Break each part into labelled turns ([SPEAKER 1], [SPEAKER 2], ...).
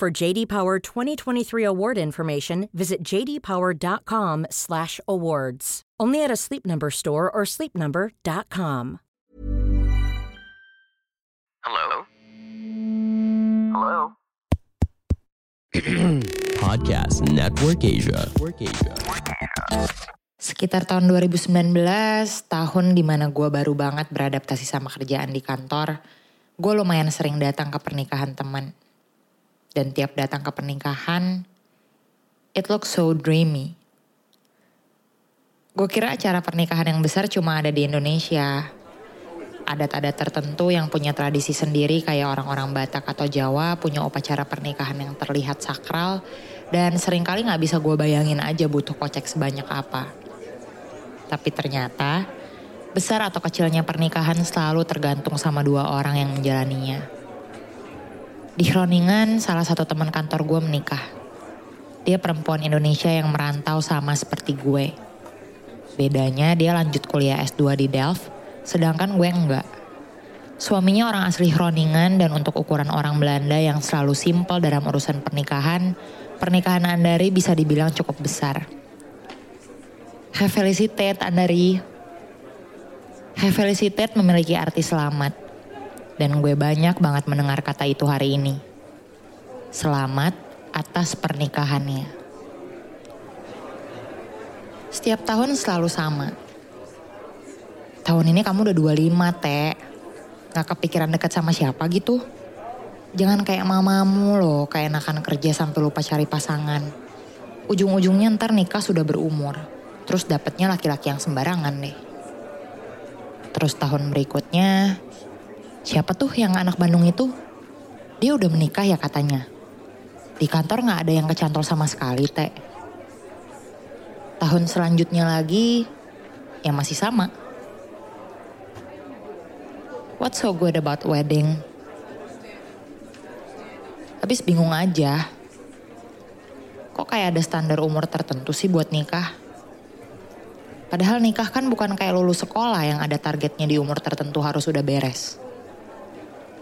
[SPEAKER 1] For JD Power 2023 award information, visit jdpower.com/awards. Only at a Sleep Number store or sleepnumber.com.
[SPEAKER 2] Hello? Hello?
[SPEAKER 3] Podcast Network Asia. Network Asia.
[SPEAKER 4] Sekitar tahun 2019, tahun di mana gue baru banget beradaptasi sama kerjaan di kantor, gue lumayan sering datang ke pernikahan teman. Dan tiap datang ke pernikahan, it looks so dreamy. Gue kira acara pernikahan yang besar cuma ada di Indonesia. Adat-adat tertentu yang punya tradisi sendiri kayak orang-orang Batak atau Jawa punya upacara pernikahan yang terlihat sakral dan sering kali gak bisa gue bayangin aja butuh kocek sebanyak apa. Tapi ternyata besar atau kecilnya pernikahan selalu tergantung sama dua orang yang menjalaninya. Di Groningen, salah satu teman kantor gue menikah. Dia perempuan Indonesia yang merantau sama seperti gue. Bedanya dia lanjut kuliah S2 di Delft, sedangkan gue enggak. Suaminya orang asli Groningen dan untuk ukuran orang Belanda yang selalu simpel dalam urusan pernikahan, pernikahan Andari bisa dibilang cukup besar. Have felicitate Andari. Have felicitate memiliki arti selamat. Dan gue banyak banget mendengar kata itu hari ini. Selamat atas pernikahannya. Setiap tahun selalu sama. Tahun ini kamu udah 25, Teh. Gak kepikiran deket sama siapa gitu? Jangan kayak mamamu loh, kayak enakan kerja sampai lupa cari pasangan. Ujung-ujungnya ntar nikah sudah berumur. Terus dapetnya laki-laki yang sembarangan deh. Terus tahun berikutnya, Siapa tuh yang anak Bandung itu? Dia udah menikah ya katanya. Di kantor gak ada yang kecantol sama sekali, Teh. Tahun selanjutnya lagi, ya masih sama. What's so good about wedding? Habis bingung aja. Kok kayak ada standar umur tertentu sih buat nikah? Padahal nikah kan bukan kayak lulus sekolah yang ada targetnya di umur tertentu harus udah beres.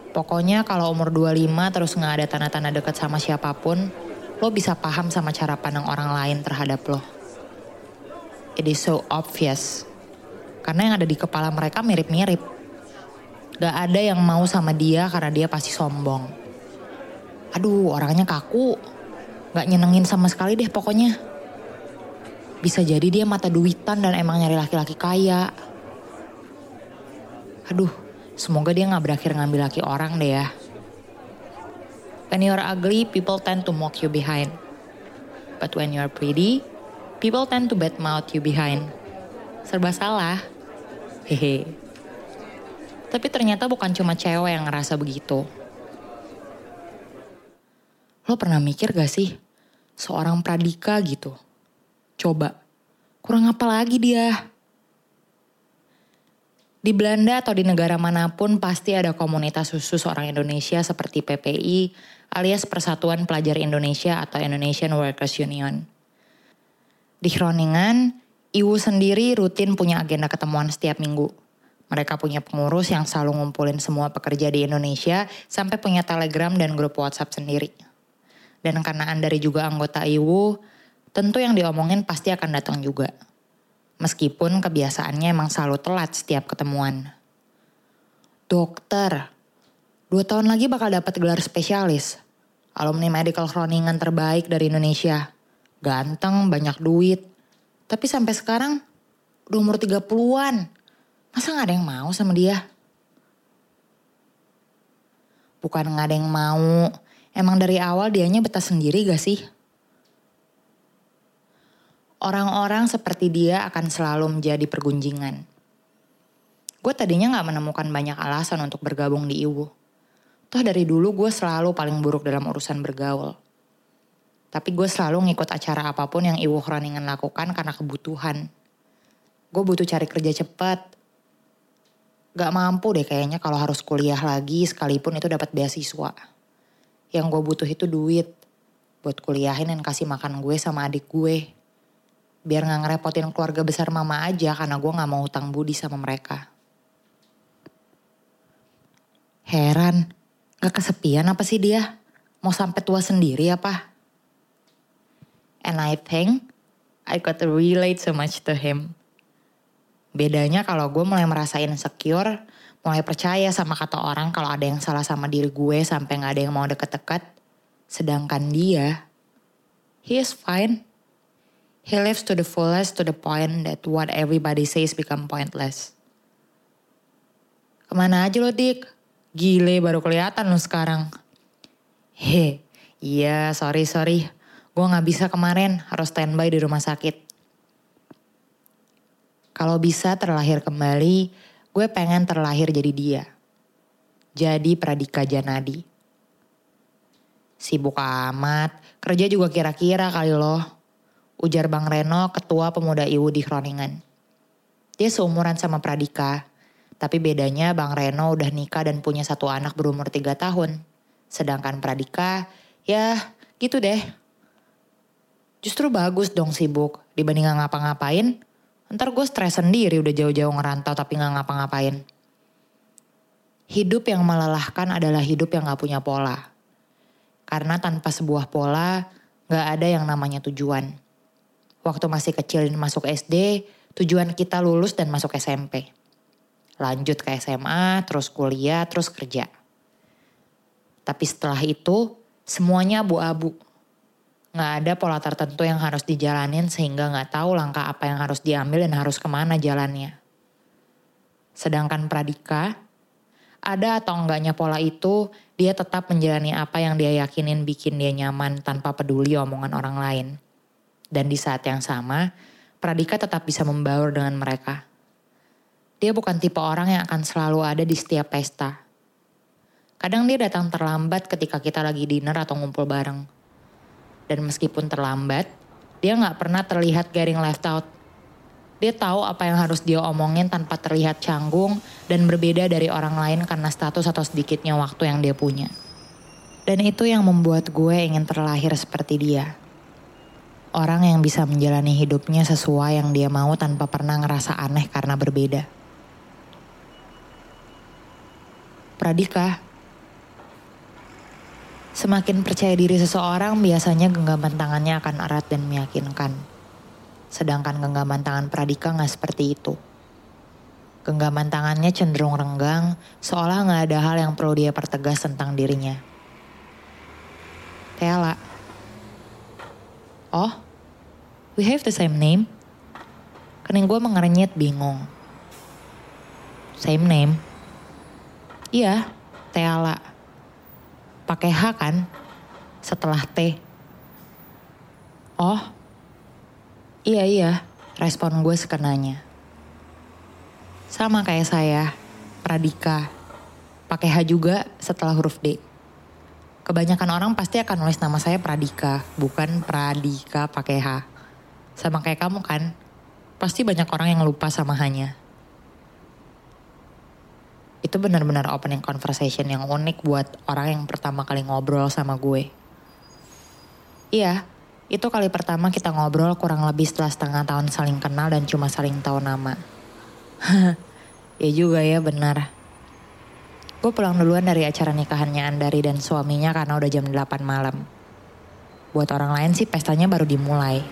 [SPEAKER 4] Pokoknya kalau umur 25 terus nggak ada tanda-tanda dekat sama siapa pun, lo bisa paham sama cara pandang orang lain terhadap lo. It is so obvious. Karena yang ada di kepala mereka mirip-mirip. Gak ada yang mau sama dia karena dia pasti sombong. Aduh orangnya kaku. Gak nyenengin sama sekali deh pokoknya. Bisa jadi dia mata duitan dan emang nyari laki-laki kaya. Aduh Semoga dia gak berakhir ngambil laki orang deh ya. When you're ugly, people tend to mock you behind. But when you're pretty, people tend to badmouth you behind. Serba salah. Hehe. Tapi ternyata bukan cuma cewek yang ngerasa begitu. Lo pernah mikir gak sih? Seorang pradika gitu. Coba, kurang apa lagi dia? Di Belanda atau di negara mana pun pasti ada komunitas khusus orang Indonesia seperti PPI alias Persatuan Pelajar Indonesia atau Indonesian Workers Union. Di Groningen, IWU sendiri rutin punya agenda ketemuan setiap minggu. Mereka punya pengurus yang selalu ngumpulin semua pekerja di Indonesia sampai punya telegram dan grup WhatsApp sendiri. Dan karena Andari juga anggota IWU, tentu yang diomongin pasti akan datang juga. Meskipun kebiasaannya emang selalu telat setiap ketemuan. Dokter, dua tahun lagi bakal dapat gelar spesialis. Alumni medical Groningen terbaik dari Indonesia. Ganteng, banyak duit. Tapi sampai sekarang udah umur 30-an. Masa gak ada yang mau sama dia? Bukan gak ada yang mau. Emang dari awal dianya betah sendiri gak sih? Orang-orang seperti dia akan selalu menjadi pergunjingan. Gue tadinya gak menemukan banyak alasan untuk bergabung di IWU. Toh dari dulu gue selalu paling buruk dalam urusan bergaul. Tapi gue selalu ngikut acara apa pun yang Iwu Groningen lakukan karena kebutuhan. Gue butuh cari kerja cepet. Gak mampu deh kayaknya kalau harus kuliah lagi sekalipun itu dapat beasiswa. Yang gue butuh itu duit. Buat kuliahin dan kasih makan gue sama adik gue. Biar gak ngerepotin keluarga besar mama aja karena gue gak mau hutang budi sama mereka. Heran, gak kesepian apa sih dia? Mau sampai tua sendiri apa? And I think I got to relate so much to him. Bedanya kalau gue mulai merasa insecure, mulai percaya sama kata orang kalau ada yang salah sama diri gue sampai gak ada yang mau deket-deket. Sedangkan dia, he is fine. He lives to the fullest to the point that what everybody says become pointless. Ke mana aja lo dik? Gile baru kelihatan lo sekarang. He, iya sorry sorry. Gue gak bisa kemarin, harus standby di rumah sakit. Kalau bisa terlahir kembali, gue pengen terlahir jadi dia. Jadi Pradika Janadi. Sibuk amat, kerja juga kira-kira kali loh. Ujar Bang Reno, ketua pemuda IWU di Kroningan. Dia seumuran sama Pradika, tapi bedanya Bang Reno udah nikah dan punya satu anak berumur tiga tahun. Sedangkan Pradika, ya gitu deh, Justru bagus dong sibuk dibanding gak ngapa-ngapain. Ntar gue stres sendiri udah jauh-jauh ngerantau tapi gak ngapa-ngapain. Hidup yang melelahkan adalah hidup yang gak punya pola. Karena tanpa sebuah pola, gak ada yang namanya tujuan. Waktu masih kecil dan masuk SD, tujuan kita lulus dan masuk SMP. Lanjut ke SMA, terus kuliah, terus kerja. Tapi setelah itu, semuanya abu-abu nggak ada pola tertentu yang harus dijalanin sehingga nggak tahu langkah apa yang harus diambil dan harus ke mana jalannya. Sedangkan Pradika, ada atau enggaknya pola itu, dia tetap menjalani apa yang dia yakinin bikin dia nyaman tanpa peduli omongan orang lain. Dan di saat yang sama, Pradika tetap bisa membaur dengan mereka. Dia bukan tipe orang yang akan selalu ada di setiap pesta. Kadang dia datang terlambat ketika kita lagi dinner atau ngumpul bareng dan meskipun terlambat, dia nggak pernah terlihat getting left out. Dia tahu apa yang harus dia omongin tanpa terlihat canggung dan berbeda dari orang lain karena status atau sedikitnya waktu yang dia punya. Dan itu yang membuat gue ingin terlahir seperti dia. Orang yang bisa menjalani hidupnya sesuai yang dia mau tanpa pernah ngerasa aneh karena berbeda. Pradika, Semakin percaya diri seseorang, biasanya genggaman tangannya akan erat dan meyakinkan. Sedangkan genggaman tangan Pradika nggak seperti itu. Genggaman tangannya cenderung renggang, seolah nggak ada hal yang perlu dia pertegas tentang dirinya. Tela. Oh, we have the same name. Kening gue mengerenyit bingung. Same name? Iya, Teala pakai H kan setelah T. Oh, iya iya, respon gue sekenanya. Sama kayak saya, Pradika. Pakai H juga setelah huruf D. Kebanyakan orang pasti akan nulis nama saya Pradika, bukan Pradika pakai H. Sama kayak kamu kan, pasti banyak orang yang lupa sama hanya itu benar-benar opening conversation yang unik buat orang yang pertama kali ngobrol sama gue. Iya, itu kali pertama kita ngobrol kurang lebih setelah setengah tahun saling kenal dan cuma saling tahu nama. ya juga ya benar. Gue pulang duluan dari acara nikahannya Andari dan suaminya karena udah jam 8 malam. Buat orang lain sih pestanya baru dimulai.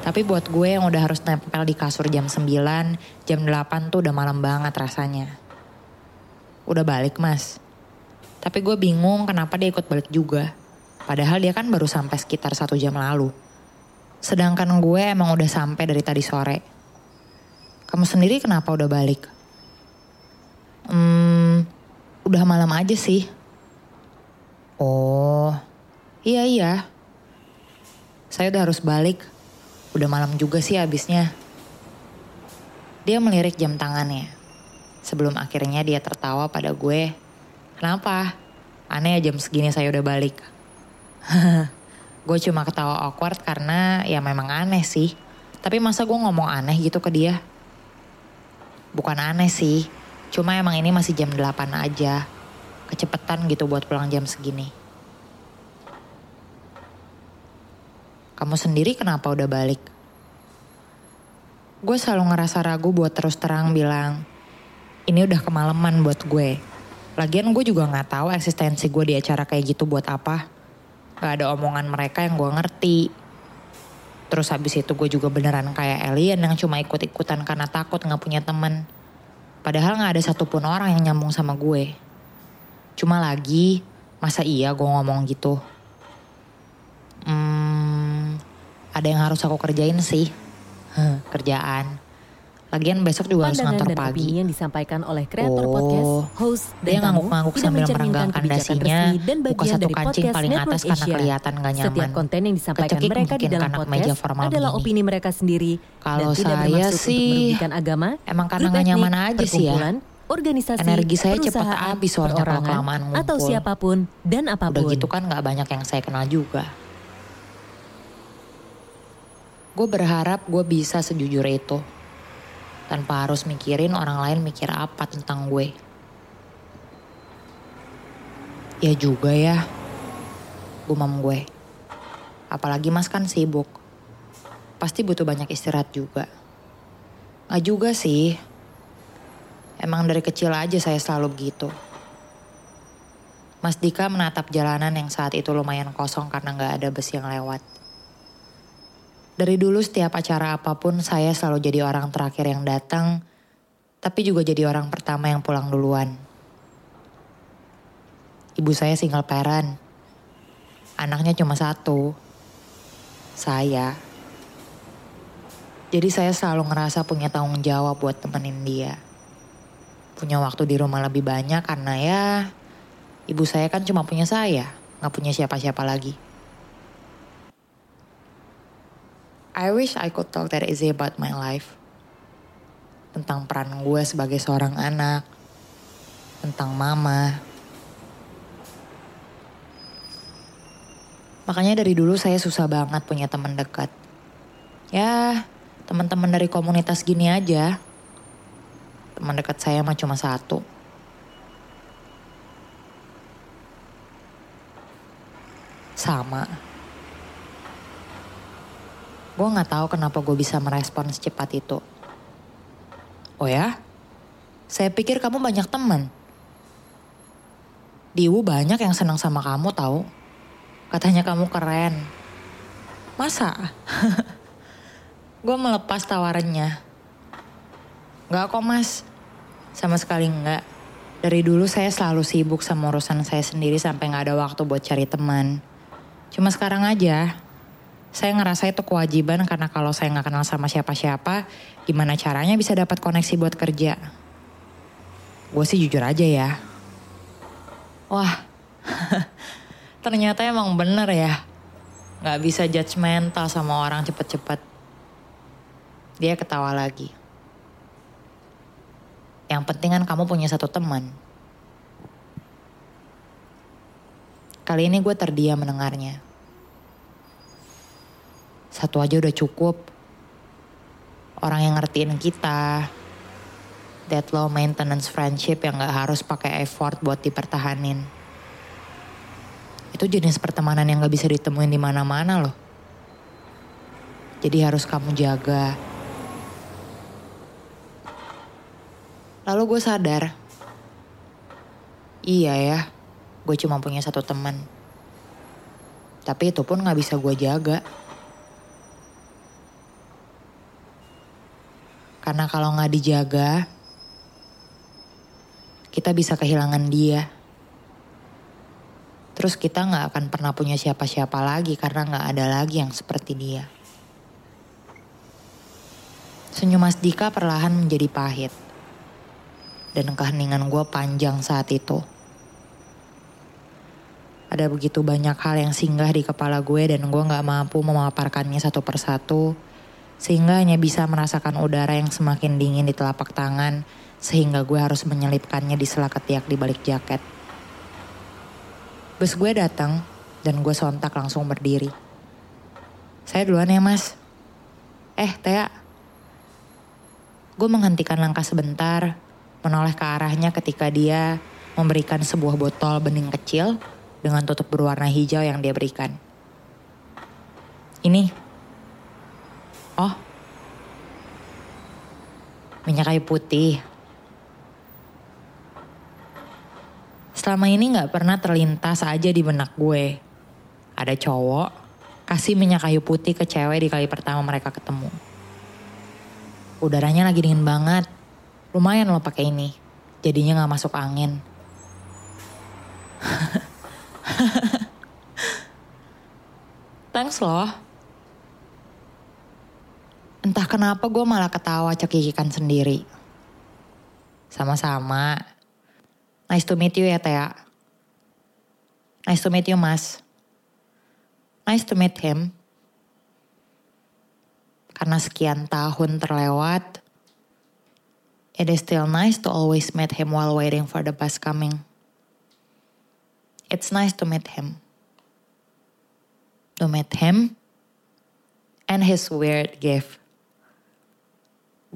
[SPEAKER 4] Tapi buat gue yang udah harus nempel di kasur jam 9, jam 8 tuh udah malam banget rasanya udah balik mas. Tapi gue bingung kenapa dia ikut balik juga. Padahal dia kan baru sampai sekitar satu jam lalu. Sedangkan gue emang udah sampai dari tadi sore. Kamu sendiri kenapa udah balik? Hmm, udah malam aja sih. Oh, iya iya. Saya udah harus balik. Udah malam juga sih abisnya. Dia melirik jam tangannya. Sebelum akhirnya dia tertawa pada gue. Kenapa? Aneh ya jam segini saya udah balik. Gue cuma ketawa awkward karena ya memang aneh sih. Tapi masa gue ngomong aneh gitu ke dia? Bukan aneh sih, cuma emang ini masih jam 8 aja. Kecepetan gitu buat pulang jam segini. Kamu sendiri kenapa udah balik? Gue selalu ngerasa ragu buat terus terang bilang, ini udah kemalaman buat gue. Lagian gue juga gak tahu eksistensi gue di acara kayak gitu buat apa. Gak ada omongan mereka yang gue ngerti. Terus habis itu gue juga beneran kayak alien yang cuma ikut-ikutan karena takut gak punya temen. Padahal gak ada satupun orang yang nyambung sama gue. Cuma lagi, masa iya gue ngomong gitu? Hmm, ada yang harus aku kerjain sih. Kerjaan. Lagian besok juga harus ngantor
[SPEAKER 2] dan
[SPEAKER 4] pagi.
[SPEAKER 2] yang disampaikan oleh kreator
[SPEAKER 4] Oh,
[SPEAKER 2] podcast, host,
[SPEAKER 4] Dia
[SPEAKER 2] dan tamu
[SPEAKER 4] ngangguk-ngangguk sambil
[SPEAKER 2] mencerminkan
[SPEAKER 4] merenggangkan
[SPEAKER 2] kebijakan
[SPEAKER 4] dasinya,
[SPEAKER 2] resmi dan
[SPEAKER 4] buka satu kancing paling atas karena
[SPEAKER 2] Asia.
[SPEAKER 4] kelihatan gak
[SPEAKER 2] Setiap
[SPEAKER 4] nyaman.
[SPEAKER 2] konten yang disampaikan
[SPEAKER 4] Kecekik
[SPEAKER 2] mereka di dalam
[SPEAKER 4] karena
[SPEAKER 2] podcast
[SPEAKER 4] meja formal
[SPEAKER 2] adalah
[SPEAKER 4] begini.
[SPEAKER 2] opini mereka sendiri
[SPEAKER 4] Kalau
[SPEAKER 2] dan tidak
[SPEAKER 4] saya sih,
[SPEAKER 2] agama,
[SPEAKER 4] emang karena nggak
[SPEAKER 2] etnik,
[SPEAKER 4] nyaman aja sih ya.
[SPEAKER 2] organisasi,
[SPEAKER 4] Energi saya
[SPEAKER 2] perusahaan,
[SPEAKER 4] habis soalnya kalau kelamaan ngumpul.
[SPEAKER 2] atau siapa pun dan apa pun.
[SPEAKER 4] Udah gitu kan gak banyak yang saya kenal juga. Gue berharap gue bisa sejujur itu. Tanpa harus mikirin orang lain mikir apa tentang gue. Ya juga ya. Gumam gue. Apalagi mas kan sibuk. Pasti butuh banyak istirahat juga. Gak juga sih. Emang dari kecil aja saya selalu begitu. Mas Dika menatap jalanan yang saat itu lumayan kosong karena nggak ada bus yang lewat. Dari dulu setiap acara apa pun saya selalu jadi orang terakhir yang datang, tapi juga jadi orang pertama yang pulang duluan. Ibu saya single parent. Anaknya cuma satu. Saya. Jadi saya selalu ngerasa punya tanggung jawab buat temenin dia. Punya waktu di rumah lebih banyak karena ya Ibu saya kan cuma punya saya, nggak punya siapa-siapa lagi. I wish I could talk that easy about my life. Tentang peran gue sebagai seorang anak, tentang mama. Makanya dari dulu saya susah banget punya teman dekat. Ya, teman-teman dari komunitas gini aja. Teman dekat saya mah cuma satu. sama. Gue nggak tahu kenapa gue bisa merespon secepat itu. Oh ya? Saya pikir kamu banyak teman. Di IWU banyak yang senang sama kamu tahu. Katanya kamu keren. Masa? gue melepas tawarannya. Gak kok mas. Sama sekali enggak. Dari dulu saya selalu sibuk sama urusan saya sendiri sampai gak ada waktu buat cari teman. Cuma sekarang aja, saya ngerasa itu kewajiban karena kalau saya nggak kenal sama siapa-siapa, gimana caranya bisa dapat koneksi buat kerja? Gue sih jujur aja ya. Wah, ternyata emang bener ya. Gak bisa judgmental sama orang cepet-cepet. Dia ketawa lagi. Yang penting kan kamu punya satu teman. Kali ini gue terdiam mendengarnya. Satu aja udah cukup. Orang yang ngertiin kita. That low maintenance friendship yang gak harus pakai effort buat dipertahanin. Itu jenis pertemanan yang gak bisa ditemuin di mana-mana loh. Jadi harus kamu jaga. Lalu gue sadar. Iya ya, gue cuma punya satu teman. Tapi itu pun gak bisa gue jaga. Karena kalau gak dijaga, kita bisa kehilangan dia. Terus kita gak akan pernah punya siapa-siapa lagi karena gak ada lagi yang seperti dia. Senyum Mas Dika perlahan menjadi pahit. Dan keheningan gue panjang saat itu. Ada begitu banyak hal yang singgah di kepala gue dan gue gak mampu memaparkannya satu persatu. Sehingga hanya bisa merasakan udara yang semakin dingin di telapak tangan. Sehingga gue harus menyelipkannya di sela ketiak di balik jaket. Bus gue datang dan gue sontak langsung berdiri. Saya duluan ya mas. Eh Tea. Gue menghentikan langkah sebentar, menoleh ke arahnya ketika dia memberikan sebuah botol bening kecil dengan tutup berwarna hijau yang dia berikan. Ini. Oh. Minyak kayu putih. Selama ini gak pernah terlintas aja di benak gue. Ada cowok kasih minyak kayu putih ke cewek di kali pertama mereka ketemu. Udaranya lagi dingin banget. Lumayan lo pakai ini. Jadinya gak masuk angin. Thanks loh. Entah kenapa gue malah ketawa cekikikan sendiri. Sama-sama. Nice to meet you ya Tea. Nice to meet you mas. Nice to meet him. Karena sekian tahun terlewat, it is still nice to always meet him while waiting for the bus coming. It's nice to meet him. To meet him and his weird gift.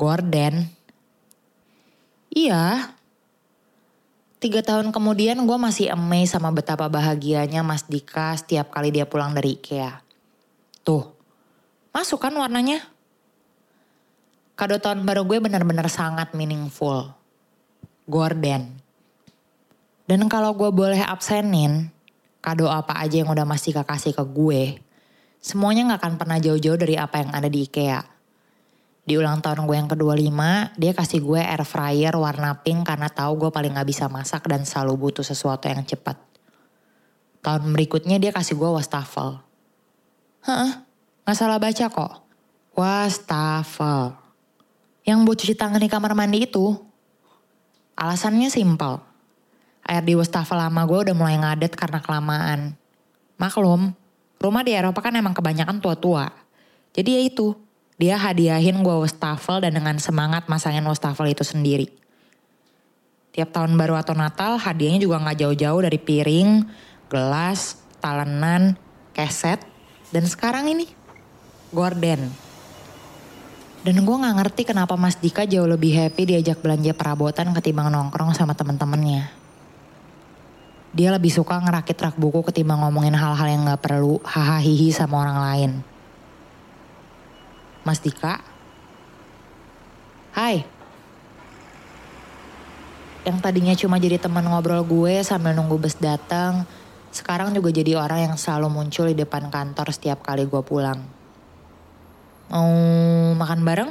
[SPEAKER 4] Gordon. Iya. Tiga tahun kemudian gue masih amazed sama betapa bahagianya Mas Dika setiap kali dia pulang dari Ikea. Tuh, masuk kan warnanya? Kado tahun baru gue benar-benar sangat meaningful. Gordon. Dan kalau gue boleh absenin, kado apa aja yang udah Mas Dika kasih ke gue, semuanya gak akan pernah jauh-jauh dari apa yang ada di Ikea. Di ulang tahun gue yang ke-25, dia kasih gue air fryer warna pink karena tahu gue paling gak bisa masak dan selalu butuh sesuatu yang cepat. Tahun berikutnya dia kasih gue wastafel. Hah? Gak salah baca kok. Wastafel. Yang buat cuci tangan di kamar mandi itu. Alasannya simpel. Air di wastafel lama gue udah mulai ngadet karena kelamaan. Maklum, rumah di Eropa kan emang kebanyakan tua-tua. Jadi ya itu, dia hadiahin gue wastafel dan dengan semangat masangin wastafel itu sendiri. Tiap tahun baru atau Natal hadiahnya juga gak jauh-jauh dari piring, gelas, talenan, keset, dan sekarang ini gorden. Dan gue gak ngerti kenapa Mas Dika jauh lebih happy diajak belanja perabotan ketimbang nongkrong sama temen-temennya. Dia lebih suka ngerakit rak buku ketimbang ngomongin hal-hal yang gak perlu hahaha sama orang lain. Mas Dika. Hai. Yang tadinya cuma jadi teman ngobrol gue sambil nunggu bus datang, sekarang juga jadi orang yang selalu muncul di depan kantor setiap kali gue pulang. Mau makan bareng?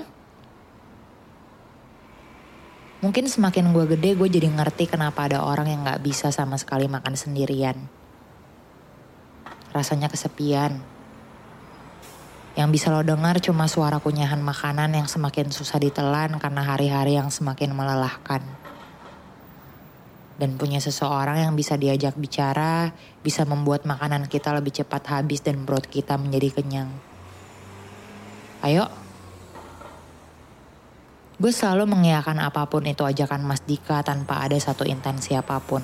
[SPEAKER 4] Mungkin semakin gue gede gue jadi ngerti kenapa ada orang yang gak bisa sama sekali makan sendirian. Rasanya kesepian yang bisa lo dengar cuma suara kunyahan makanan yang semakin susah ditelan karena hari-hari yang semakin melelahkan. Dan punya seseorang yang bisa diajak bicara, bisa membuat makanan kita lebih cepat habis dan perut kita menjadi kenyang. Ayo. Gue selalu mengiyakan apa pun itu ajakan Mas Dika tanpa ada satu intensi apa pun.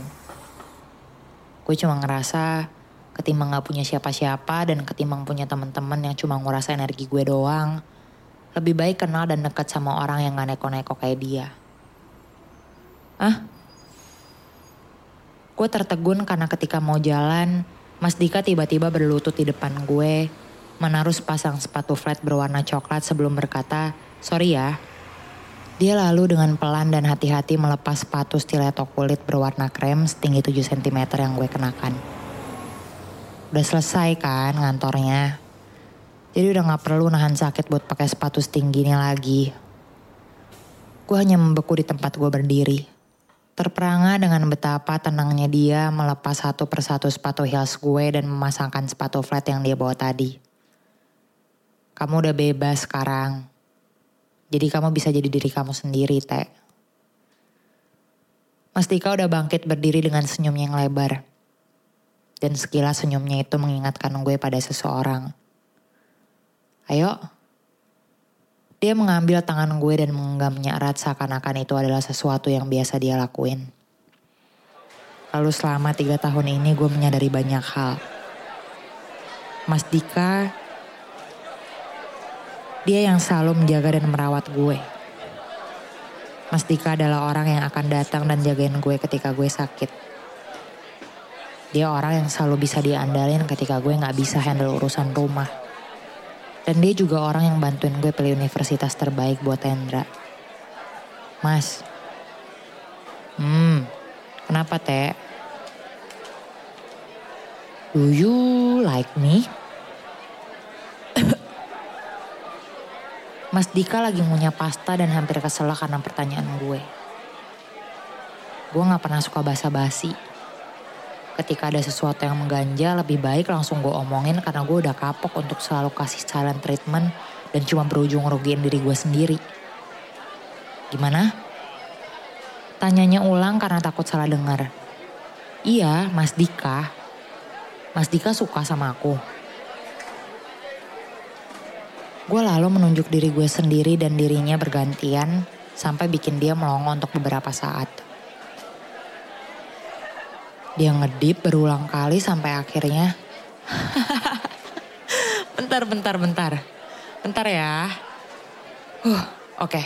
[SPEAKER 4] Gue cuma ngerasa ketimbang gak punya siapa-siapa dan ketimbang punya teman-teman yang cuma nguras energi gue doang, lebih baik kenal dan dekat sama orang yang gak neko-neko kayak dia. Ah? Gue tertegun karena ketika mau jalan, Mas Dika tiba-tiba berlutut di depan gue, menaruh sepasang sepatu flat berwarna coklat sebelum berkata, sorry ya. Dia lalu dengan pelan dan hati-hati melepas sepatu stiletto kulit berwarna krem setinggi 7 cm yang gue kenakan udah selesai kan ngantornya. Jadi udah gak perlu nahan sakit buat pakai sepatu setinggi ini lagi. Gue hanya membeku di tempat gue berdiri. Terperangah dengan betapa tenangnya dia melepas satu persatu sepatu heels gue dan memasangkan sepatu flat yang dia bawa tadi. Kamu udah bebas sekarang. Jadi kamu bisa jadi diri kamu sendiri, Teh. Mas Tika udah bangkit berdiri dengan senyumnya yang lebar. Dan sekilas senyumnya itu mengingatkan gue pada seseorang. Ayo. Dia mengambil tangan gue dan menggenggamnya erat seakan-akan itu adalah sesuatu yang biasa dia lakuin. Lalu selama tiga tahun ini gue menyadari banyak hal. Mas Dika Dia yang selalu menjaga dan merawat gue. Mas Dika adalah orang yang akan datang dan jagain gue ketika gue sakit. Dia orang yang selalu bisa diandalin ketika gue gak bisa handle urusan rumah. Dan dia juga orang yang bantuin gue pilih universitas terbaik buat Hendra. Mas. Hmm, kenapa Teh? Do you like me? Mas Dika lagi ngunyah pasta dan hampir kesel karena pertanyaan gue. Gue gak pernah suka basa-basi. Ketika ada sesuatu yang mengganja, lebih baik langsung gue omongin karena gue udah kapok untuk selalu kasih silent treatment dan cuma berujung rugiin diri gue sendiri. Gimana? Tanyanya ulang karena takut salah dengar. Iya, Mas Dika. Mas Dika suka sama aku. Gue lalu menunjuk diri gue sendiri dan dirinya bergantian sampai bikin dia melongo untuk beberapa saat. Dia ngedip berulang kali sampai akhirnya... bentar, bentar, bentar. Bentar ya. Uh, oke. Okay.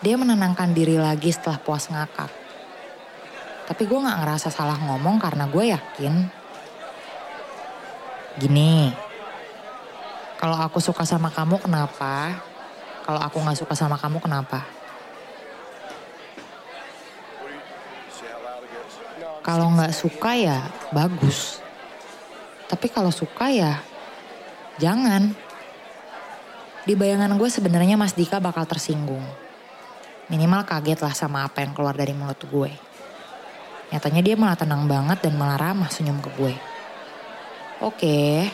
[SPEAKER 4] Dia menenangkan diri lagi setelah puas ngakak. Tapi gue gak ngerasa salah ngomong karena gue yakin. Gini, kalau aku suka sama kamu kenapa? Kalau aku gak suka sama kamu kenapa? Kalau gak suka ya bagus. Tapi kalau suka ya jangan. Di bayangan gue sebenarnya Mas Dika bakal tersinggung. Minimal kaget lah sama apa yang keluar dari mulut gue. Nyatanya dia malah tenang banget dan malah ramah senyum ke gue. Oke,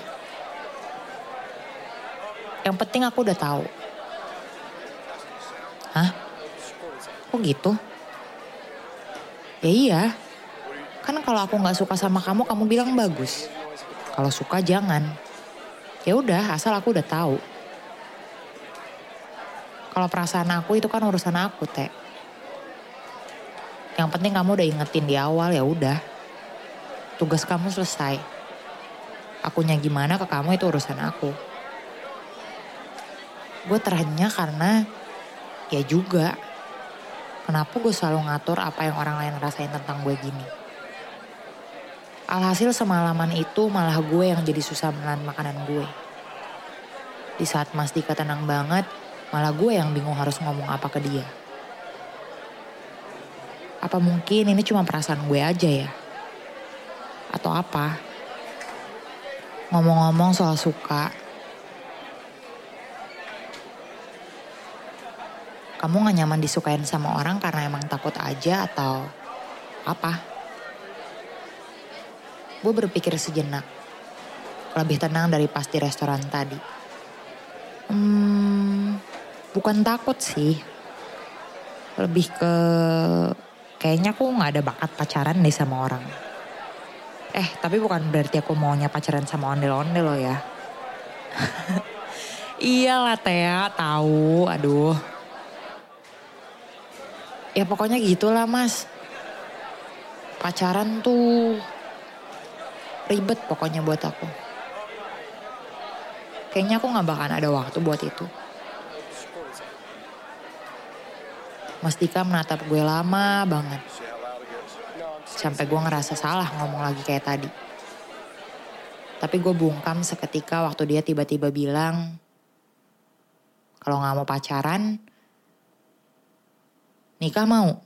[SPEAKER 4] yang penting aku udah tahu. Hah? Kok gitu? Ya iya. Kan kalau aku nggak suka sama kamu, kamu bilang bagus. Kalau suka jangan. Ya udah, asal aku udah tahu. Kalau perasaan aku itu kan urusan aku, Teh. Yang penting kamu udah ingetin di awal ya udah. Tugas kamu selesai. Akunya gimana ke kamu itu urusan aku gue terhenyak karena ya juga kenapa gue selalu ngatur apa yang orang lain rasain tentang gue gini. Alhasil semalaman itu malah gue yang jadi susah menelan makanan gue. Di saat Mas Dika tenang banget, malah gue yang bingung harus ngomong apa ke dia. Apa mungkin ini cuma perasaan gue aja ya? Atau apa? Ngomong-ngomong soal suka, kamu gak nyaman disukain sama orang karena emang takut aja atau apa? Gue berpikir sejenak. Lebih tenang dari pas di restoran tadi. Hmm, bukan takut sih. Lebih ke kayaknya aku gak ada bakat pacaran deh sama orang. Eh, tapi bukan berarti aku maunya pacaran sama ondel-ondel loh ya. Iyalah Tea, tahu. Aduh, ya pokoknya gitulah mas pacaran tuh ribet pokoknya buat aku kayaknya aku nggak bakalan ada waktu buat itu Mas Dika menatap gue lama banget. Sampai gue ngerasa salah ngomong lagi kayak tadi. Tapi gue bungkam seketika waktu dia tiba-tiba bilang, kalau gak mau pacaran, Nikah mau?